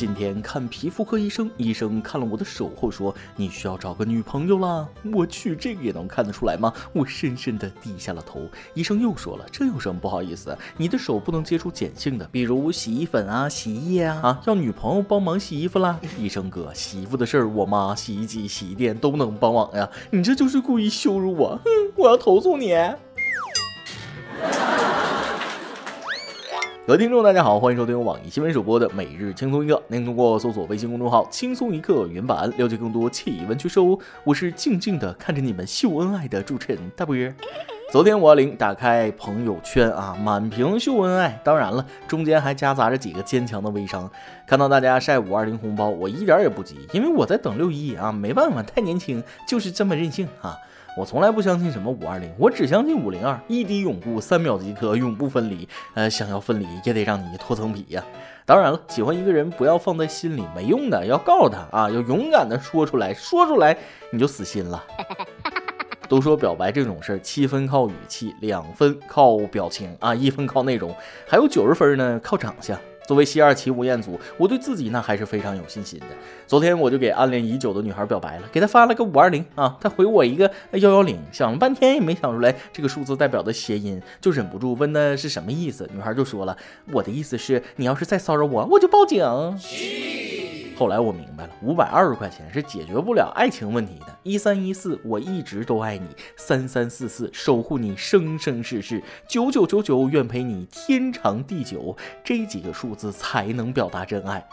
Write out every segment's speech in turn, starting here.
今天看皮肤科医生，医生看了我的手后说：“你需要找个女朋友啦。”我去，这个也能看得出来吗？我深深的低下了头。医生又说了：“这有什么不好意思？你的手不能接触碱性的，比如洗衣粉啊、洗衣液啊啊，要女朋友帮忙洗衣服啦。”医生哥，洗衣服的事儿，我妈、洗衣机、洗衣店都能帮忙呀。你这就是故意羞辱我，哼，我要投诉你。各位听众，大家好，欢迎收听网易新闻首播的《每日轻松一刻》。您通过搜索微信公众号“轻松一刻”原版了解更多气温趣事哦。我是静静的看着你们秀恩爱的主持人大波儿。昨天五二零打开朋友圈啊，满屏秀恩爱，当然了，中间还夹杂着几个坚强的微商。看到大家晒五二零红包，我一点也不急，因为我在等六一啊，没办法，太年轻，就是这么任性啊。我从来不相信什么五二零，我只相信五零二，一滴永固，三秒即可，永不分离。呃，想要分离也得让你脱层皮呀。当然了，喜欢一个人不要放在心里，没用的，要告诉他啊，要勇敢的说出来，说出来你就死心了。都说表白这种事儿，七分靠语气，两分靠表情啊，一分靠内容，还有九十分呢靠长相。作为西二旗吴彦祖，我对自己那还是非常有信心的。昨天我就给暗恋已久的女孩表白了，给她发了个五二零啊，她回我一个幺幺零，想了半天也没想出来这个数字代表的谐音，就忍不住问的是什么意思。女孩就说了，我的意思是你要是再骚扰我，我就报警。后来我明白了，五百二十块钱是解决不了爱情问题的。一三一四，我一直都爱你；三三四四，守护你生生世世；九九九九，愿陪你天长地久。这几个数字才能表达真爱。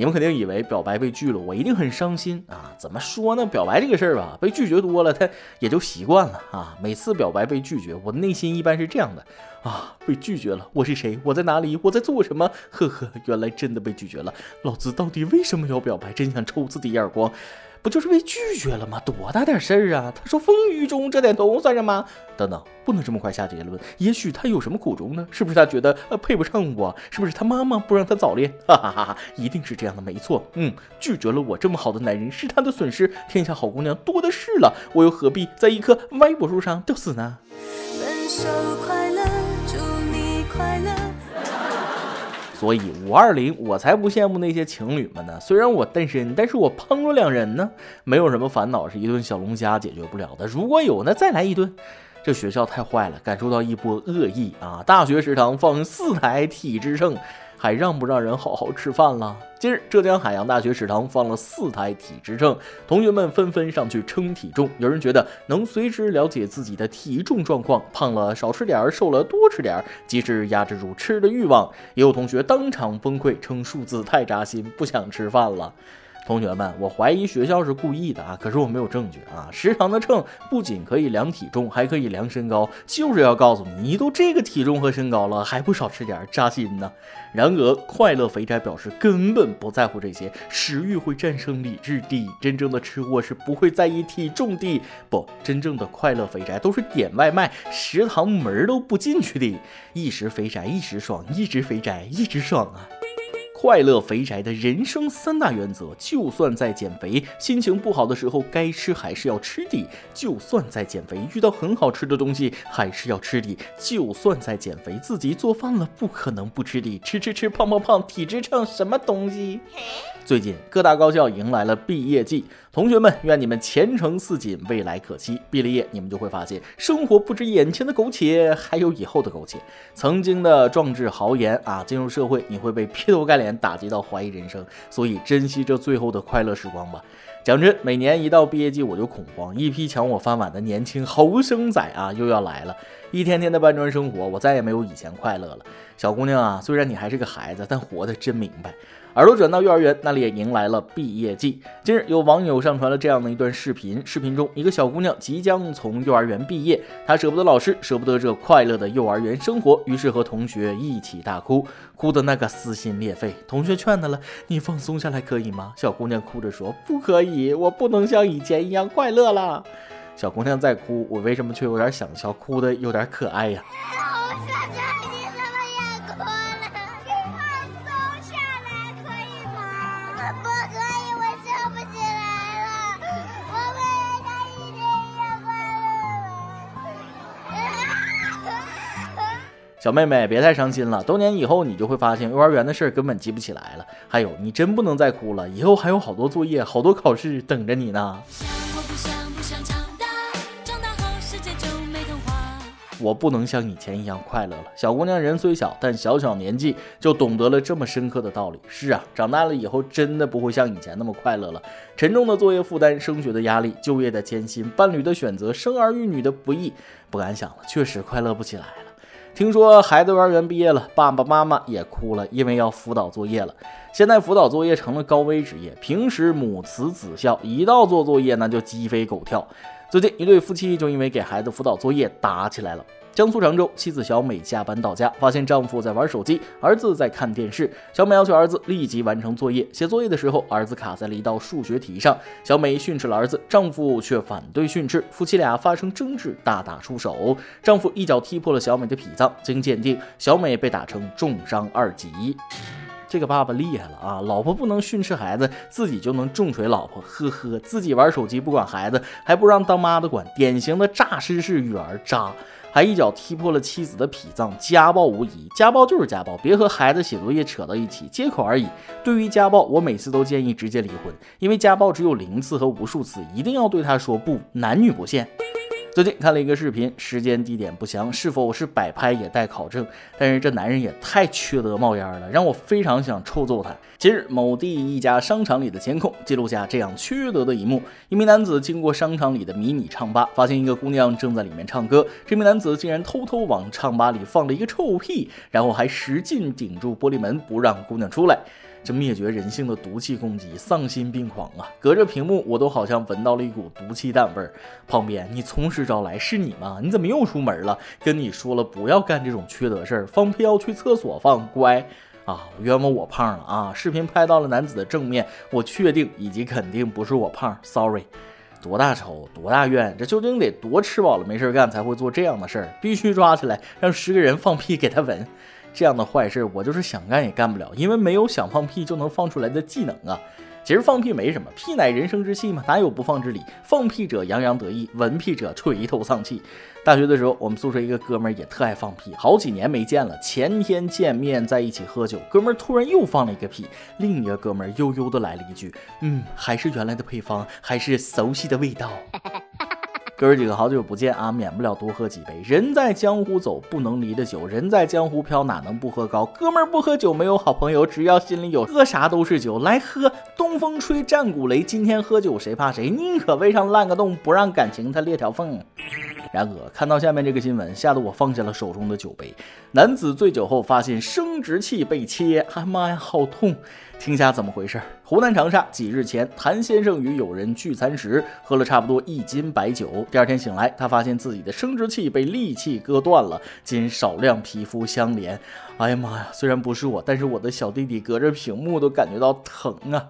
你们肯定以为表白被拒了，我一定很伤心啊？怎么说呢？表白这个事儿吧，被拒绝多了，他也就习惯了啊。每次表白被拒绝，我内心一般是这样的啊：被拒绝了，我是谁？我在哪里？我在做什么？呵呵，原来真的被拒绝了。老子到底为什么要表白？真想抽自己一耳光。不就是被拒绝了吗？多大点事儿啊！他说风雨中这点痛算什么？等等，不能这么快下结论。也许他有什么苦衷呢？是不是他觉得呃配不上我？是不是他妈妈不让他早恋？哈哈哈哈！一定是这样的，没错。嗯，拒绝了我这么好的男人是他的损失。天下好姑娘多的是了，我又何必在一棵歪脖树上吊死呢？分手快所以五二零，我才不羡慕那些情侣们呢。虽然我单身，但是我碰着两人呢，没有什么烦恼是一顿小龙虾解决不了的。如果有，那再来一顿。这学校太坏了，感受到一波恶意啊！大学食堂放四台体脂秤。还让不让人好好吃饭了？今日，浙江海洋大学食堂放了四台体脂秤，同学们纷纷上去称体重。有人觉得能随时了解自己的体重状况，胖了少吃点儿，瘦了多吃点儿，及时压制住吃的欲望。也有同学当场崩溃，称数字太扎心，不想吃饭了。同学们，我怀疑学校是故意的啊，可是我没有证据啊。食堂的秤不仅可以量体重，还可以量身高，就是要告诉你，你都这个体重和身高了，还不少吃点，扎心呢。然而，快乐肥宅表示根本不在乎这些，食欲会战胜理智的。真正的吃货是不会在意体重的，不，真正的快乐肥宅都是点外卖，食堂门都不进去的。一时肥宅一时爽，一直肥宅一直爽啊。快乐肥宅的人生三大原则：就算在减肥，心情不好的时候，该吃还是要吃的；就算在减肥，遇到很好吃的东西，还是要吃的；就算在减肥，自己做饭了，不可能不吃的。吃吃吃，胖胖胖，体质秤什么东西？最近各大高校迎来了毕业季。同学们，愿你们前程似锦，未来可期。毕了业，你们就会发现，生活不止眼前的苟且，还有以后的苟且。曾经的壮志豪言啊，进入社会，你会被劈头盖脸打击到怀疑人生。所以，珍惜这最后的快乐时光吧。讲真，每年一到毕业季，我就恐慌，一批抢我饭碗的年轻后生仔啊，又要来了。一天天的搬砖生活，我再也没有以前快乐了。小姑娘啊，虽然你还是个孩子，但活得真明白。耳朵转到幼儿园，那里也迎来了毕业季。近日，有网友上传了这样的一段视频，视频中一个小姑娘即将从幼儿园毕业，她舍不得老师，舍不得这快乐的幼儿园生活，于是和同学一起大哭，哭的那个撕心裂肺。同学劝她了：“你放松下来可以吗？”小姑娘哭着说：“不可以，我不能像以前一样快乐了。”小姑娘在哭，我为什么却有点想笑，哭的有点可爱呀？小妹妹，别太伤心了，多年以后你就会发现幼儿园的事儿根本记不起来了。还有，你真不能再哭了，以后还有好多作业、好多考试等着你呢。我不能像以前一样快乐了。小姑娘人虽小，但小小年纪就懂得了这么深刻的道理。是啊，长大了以后真的不会像以前那么快乐了。沉重的作业负担、升学的压力、就业的艰辛、伴侣的选择、生儿育女的不易，不敢想了，确实快乐不起来了。听说孩子幼儿园毕业了，爸爸妈妈也哭了，因为要辅导作业了。现在辅导作业成了高危职业，平时母慈子孝，一到做作业那就鸡飞狗跳。最近一对夫妻就因为给孩子辅导作业打起来了。江苏常州，妻子小美下班到家，发现丈夫在玩手机，儿子在看电视。小美要求儿子立即完成作业。写作业的时候，儿子卡在了一道数学题上，小美训斥了儿子，丈夫却反对训斥，夫妻俩发生争执，大打出手。丈夫一脚踢破了小美的脾脏，经鉴定，小美被打成重伤二级。这个爸爸厉害了啊！老婆不能训斥孩子，自己就能重锤老婆。呵呵，自己玩手机不管孩子，还不让当妈的管，典型的诈尸式育儿渣。还一脚踢破了妻子的脾脏，家暴无疑。家暴就是家暴，别和孩子写作业扯到一起，借口而已。对于家暴，我每次都建议直接离婚，因为家暴只有零次和无数次，一定要对他说不，男女不限。最近看了一个视频，时间地点不详，是否是摆拍也待考证。但是这男人也太缺德冒烟了，让我非常想臭揍他。近日，某地一家商场里的监控记录下这样缺德的一幕：一名男子经过商场里的迷你唱吧，发现一个姑娘正在里面唱歌。这名男子竟然偷偷往唱吧里放了一个臭屁，然后还使劲顶住玻璃门，不让姑娘出来。这灭绝人性的毒气攻击，丧心病狂啊！隔着屏幕，我都好像闻到了一股毒气弹味儿。旁边，你从实招来，是你吗？你怎么又出门了？跟你说了，不要干这种缺德事儿，放屁要去厕所放，乖啊！冤枉我胖了啊！视频拍到了男子的正面，我确定以及肯定不是我胖，sorry。多大仇，多大怨？这究竟得多吃饱了没事干才会做这样的事儿？必须抓起来，让十个人放屁给他闻。这样的坏事，我就是想干也干不了，因为没有想放屁就能放出来的技能啊。其实放屁没什么，屁乃人生之气嘛，哪有不放之理？放屁者洋洋得意，闻屁者垂头丧气。大学的时候，我们宿舍一个哥们儿也特爱放屁，好几年没见了，前天见面在一起喝酒，哥们儿突然又放了一个屁，另一个哥们儿悠悠的来了一句：“嗯，还是原来的配方，还是熟悉的味道。” 哥几个好久不见啊，免不了多喝几杯。人在江湖走，不能离的酒；人在江湖飘，哪能不喝高？哥们儿不喝酒没有好朋友，只要心里有，喝啥都是酒。来喝，东风吹，战鼓擂，今天喝酒谁怕谁？宁可胃上烂个洞，不让感情它裂条缝。然而，看到下面这个新闻，吓得我放下了手中的酒杯。男子醉酒后发现生殖器被切，哎妈呀，好痛！听下怎么回事？湖南长沙几日前，谭先生与友人聚餐时，喝了差不多一斤白酒。第二天醒来，他发现自己的生殖器被利器割断了，仅少量皮肤相连。哎呀妈呀！虽然不是我，但是我的小弟弟隔着屏幕都感觉到疼啊。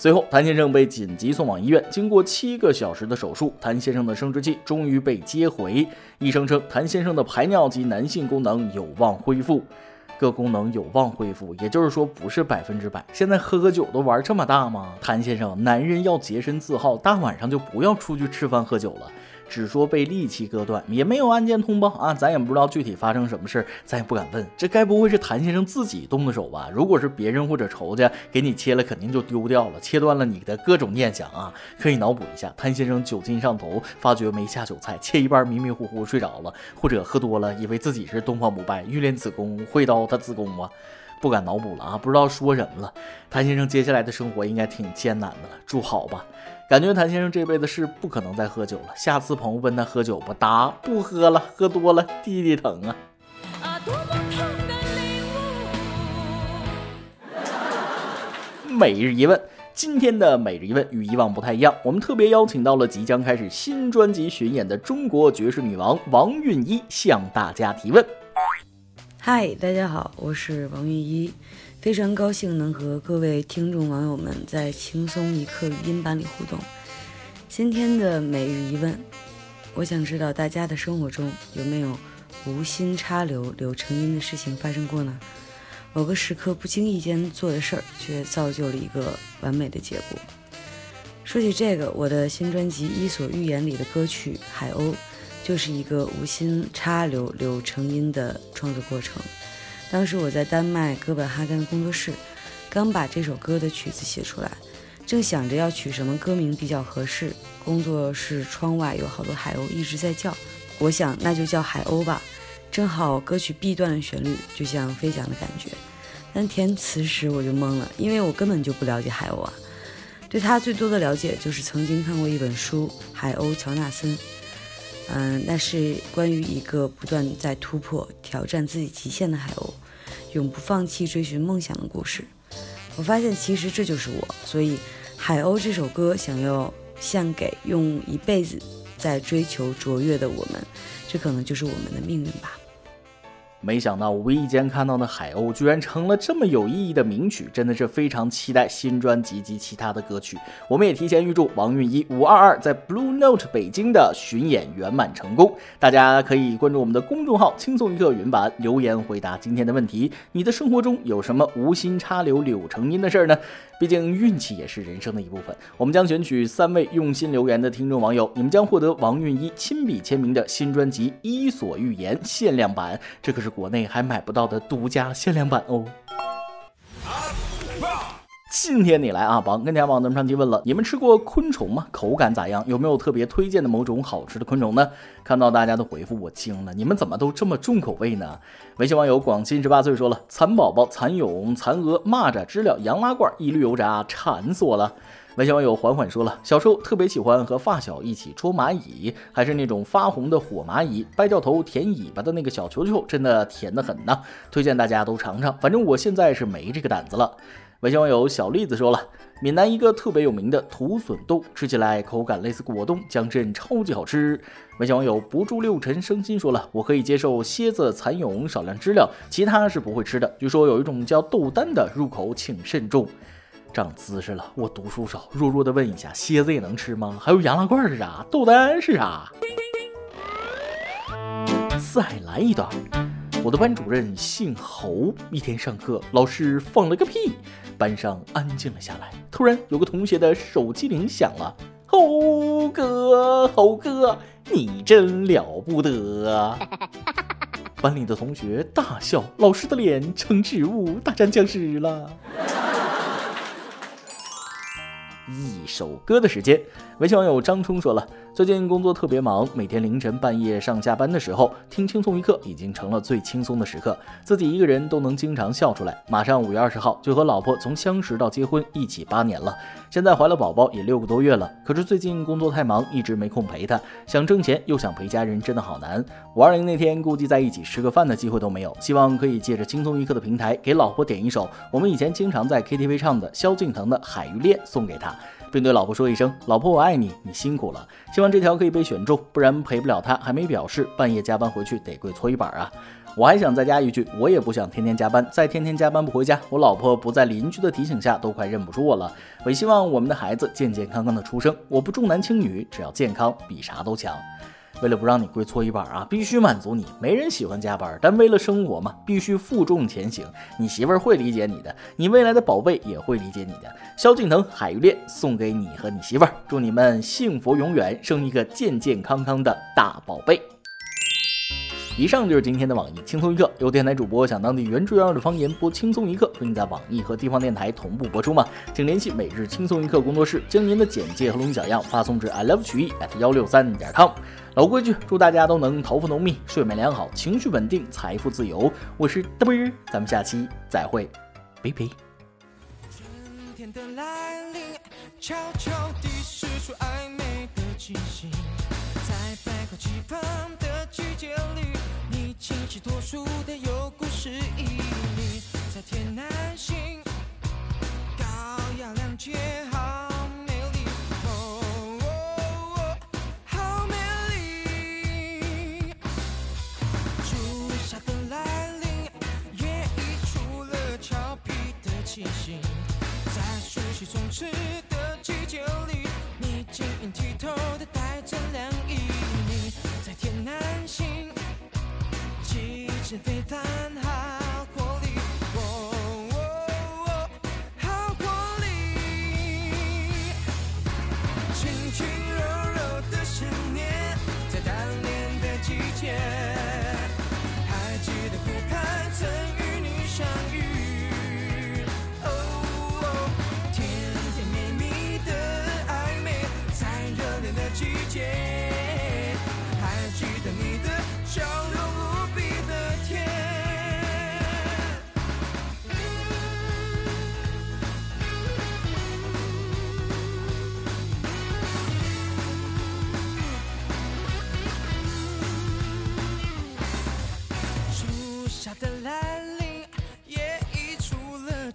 随后，谭先生被紧急送往医院。经过七个小时的手术，谭先生的生殖器终于被接回。医生称，谭先生的排尿及男性功能有望恢复。各功能有望恢复，也就是说不是百分之百。现在喝个酒都玩这么大吗？谭先生，男人要洁身自好，大晚上就不要出去吃饭喝酒了。只说被利器割断，也没有案件通报啊，咱也不知道具体发生什么事儿，咱也不敢问。这该不会是谭先生自己动的手吧？如果是别人或者仇家给你切了，肯定就丢掉了，切断了你的各种念想啊。可以脑补一下，谭先生酒劲上头，发觉没下酒菜，切一半迷迷糊糊睡着了，或者喝多了，以为自己是东方不败，欲练子宫，会刀他子宫吗？不敢脑补了啊，不知道说什么了。谭先生接下来的生活应该挺艰难的了，祝好吧。感觉谭先生这辈子是不可能再喝酒了。下次朋友问他喝酒不？答不喝了，喝多了弟弟疼啊。每日一问，今天的每日一问与以往不太一样，我们特别邀请到了即将开始新专辑巡演的中国爵士女王王韵一向大家提问。嗨，大家好，我是王韵一。非常高兴能和各位听众网友们在轻松一刻语音版里互动。今天的每日一问，我想知道大家的生活中有没有无心插柳柳成荫的事情发生过呢？某个时刻不经意间做的事儿，却造就了一个完美的结果。说起这个，我的新专辑《伊索寓言》里的歌曲《海鸥》，就是一个无心插柳柳成荫的创作过程。当时我在丹麦哥本哈根工作室，刚把这首歌的曲子写出来，正想着要取什么歌名比较合适。工作室窗外有好多海鸥一直在叫，我想那就叫海鸥吧。正好歌曲 B 段的旋律就像飞翔的感觉，但填词时我就懵了，因为我根本就不了解海鸥啊。对他最多的了解就是曾经看过一本书《海鸥乔纳森》，嗯，那是关于一个不断在突破、挑战自己极限的海鸥，永不放弃追寻梦想的故事。我发现其实这就是我，所以《海鸥》这首歌想要献给用一辈子在追求卓越的我们，这可能就是我们的命运吧。没想到无意间看到的海鸥居然成了这么有意义的名曲，真的是非常期待新专辑及其他的歌曲。我们也提前预祝王韵一五二二在 Blue Note 北京的巡演圆满成功。大家可以关注我们的公众号“轻松一刻”云版，留言回答今天的问题：你的生活中有什么无心插柳柳成荫的事儿呢？毕竟运气也是人生的一部分。我们将选取三位用心留言的听众网友，你们将获得王韵一亲笔签名的新专辑《伊索寓言》限量版，这可是国内还买不到的独家限量版哦。今天你来啊，榜跟天网咱们上期问了，你们吃过昆虫吗？口感咋样？有没有特别推荐的某种好吃的昆虫呢？看到大家的回复，我惊了，你们怎么都这么重口味呢？微信网友广西十八岁说了，蚕宝宝、蚕蛹、蚕蛾、蚂蚱、知了、洋拉罐，一律油炸，馋死我了。微信网友缓缓说了，小时候特别喜欢和发小一起捉蚂蚁，还是那种发红的火蚂蚁，掰掉头舔尾巴的那个小球球，真的甜得很呐，推荐大家都尝尝。反正我现在是没这个胆子了。微信网友小栗子说了，闽南一个特别有名的土笋冻，吃起来口感类似果冻，讲真超级好吃。微信网友不住六尘生心说了，我可以接受蝎子、蚕蛹、少量知了，其他是不会吃的。据说有一种叫豆丹的，入口请慎重。长姿势了，我读书少，弱弱的问一下，蝎子也能吃吗？还有洋拉罐是啥？豆丹是啥？再来一段。我的班主任姓侯，一天上课，老师放了个屁，班上安静了下来。突然，有个同学的手机铃响了。猴哥，猴哥，你真了不得！班里的同学大笑，老师的脸成植物，大战僵尸了。一首歌的时间，微信网友张冲说了，最近工作特别忙，每天凌晨半夜上下班的时候听轻松一刻，已经成了最轻松的时刻，自己一个人都能经常笑出来。马上五月二十号就和老婆从相识到结婚一起八年了，现在怀了宝宝也六个多月了。可是最近工作太忙，一直没空陪她，想挣钱又想陪家人，真的好难。五二零那天估计在一起吃个饭的机会都没有，希望可以借着轻松一刻的平台给老婆点一首我们以前经常在 KTV 唱的萧敬腾的《海芋恋》送给她。并对老婆说一声：“老婆，我爱你，你辛苦了。希望这条可以被选中，不然陪不了他，还没表示，半夜加班回去得跪搓衣板啊！”我还想再加一句：我也不想天天加班，再天天加班不回家，我老婆不在邻居的提醒下都快认不出我了。我希望我们的孩子健健康康的出生。我不重男轻女，只要健康比啥都强。为了不让你跪搓衣板啊，必须满足你。没人喜欢加班，但为了生活嘛，必须负重前行。你媳妇儿会理解你的，你未来的宝贝也会理解你的。萧敬腾《海芋恋》送给你和你媳妇儿，祝你们幸福永远，生一个健健康康的大宝贝。以上就是今天的网易轻松一刻。有电台主播想当地原汁原味的方言播轻松一刻，欢迎在网易和地方电台同步播出吗？请联系每日轻松一刻工作室，将您的简介和录音小样发送至 i love 曲艺 at 幺六三点 com。老规矩，祝大家都能头发浓密、睡眠良好、情绪稳定、财富自由。我是嘚啵，咱们下期再会，拜拜。春天的来临，悄悄地释出暧昧的气息，在百花齐放的季节里，你清晰脱俗的有故事意义，在天南星，高雅亮洁好。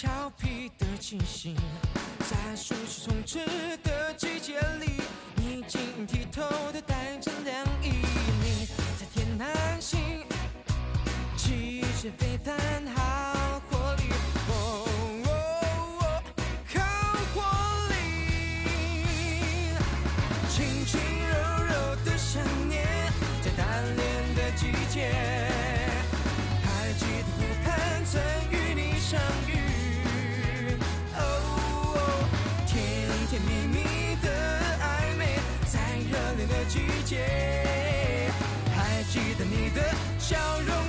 俏皮的气息，在熟悉充斥的季节里，你晶莹剔透的带着凉意。你在天南星，气血沸腾，好活力，哦哦哦，好活力，轻轻柔柔的想念，在单恋的季节。还记得湖畔曾与你相遇，还记得你的笑容。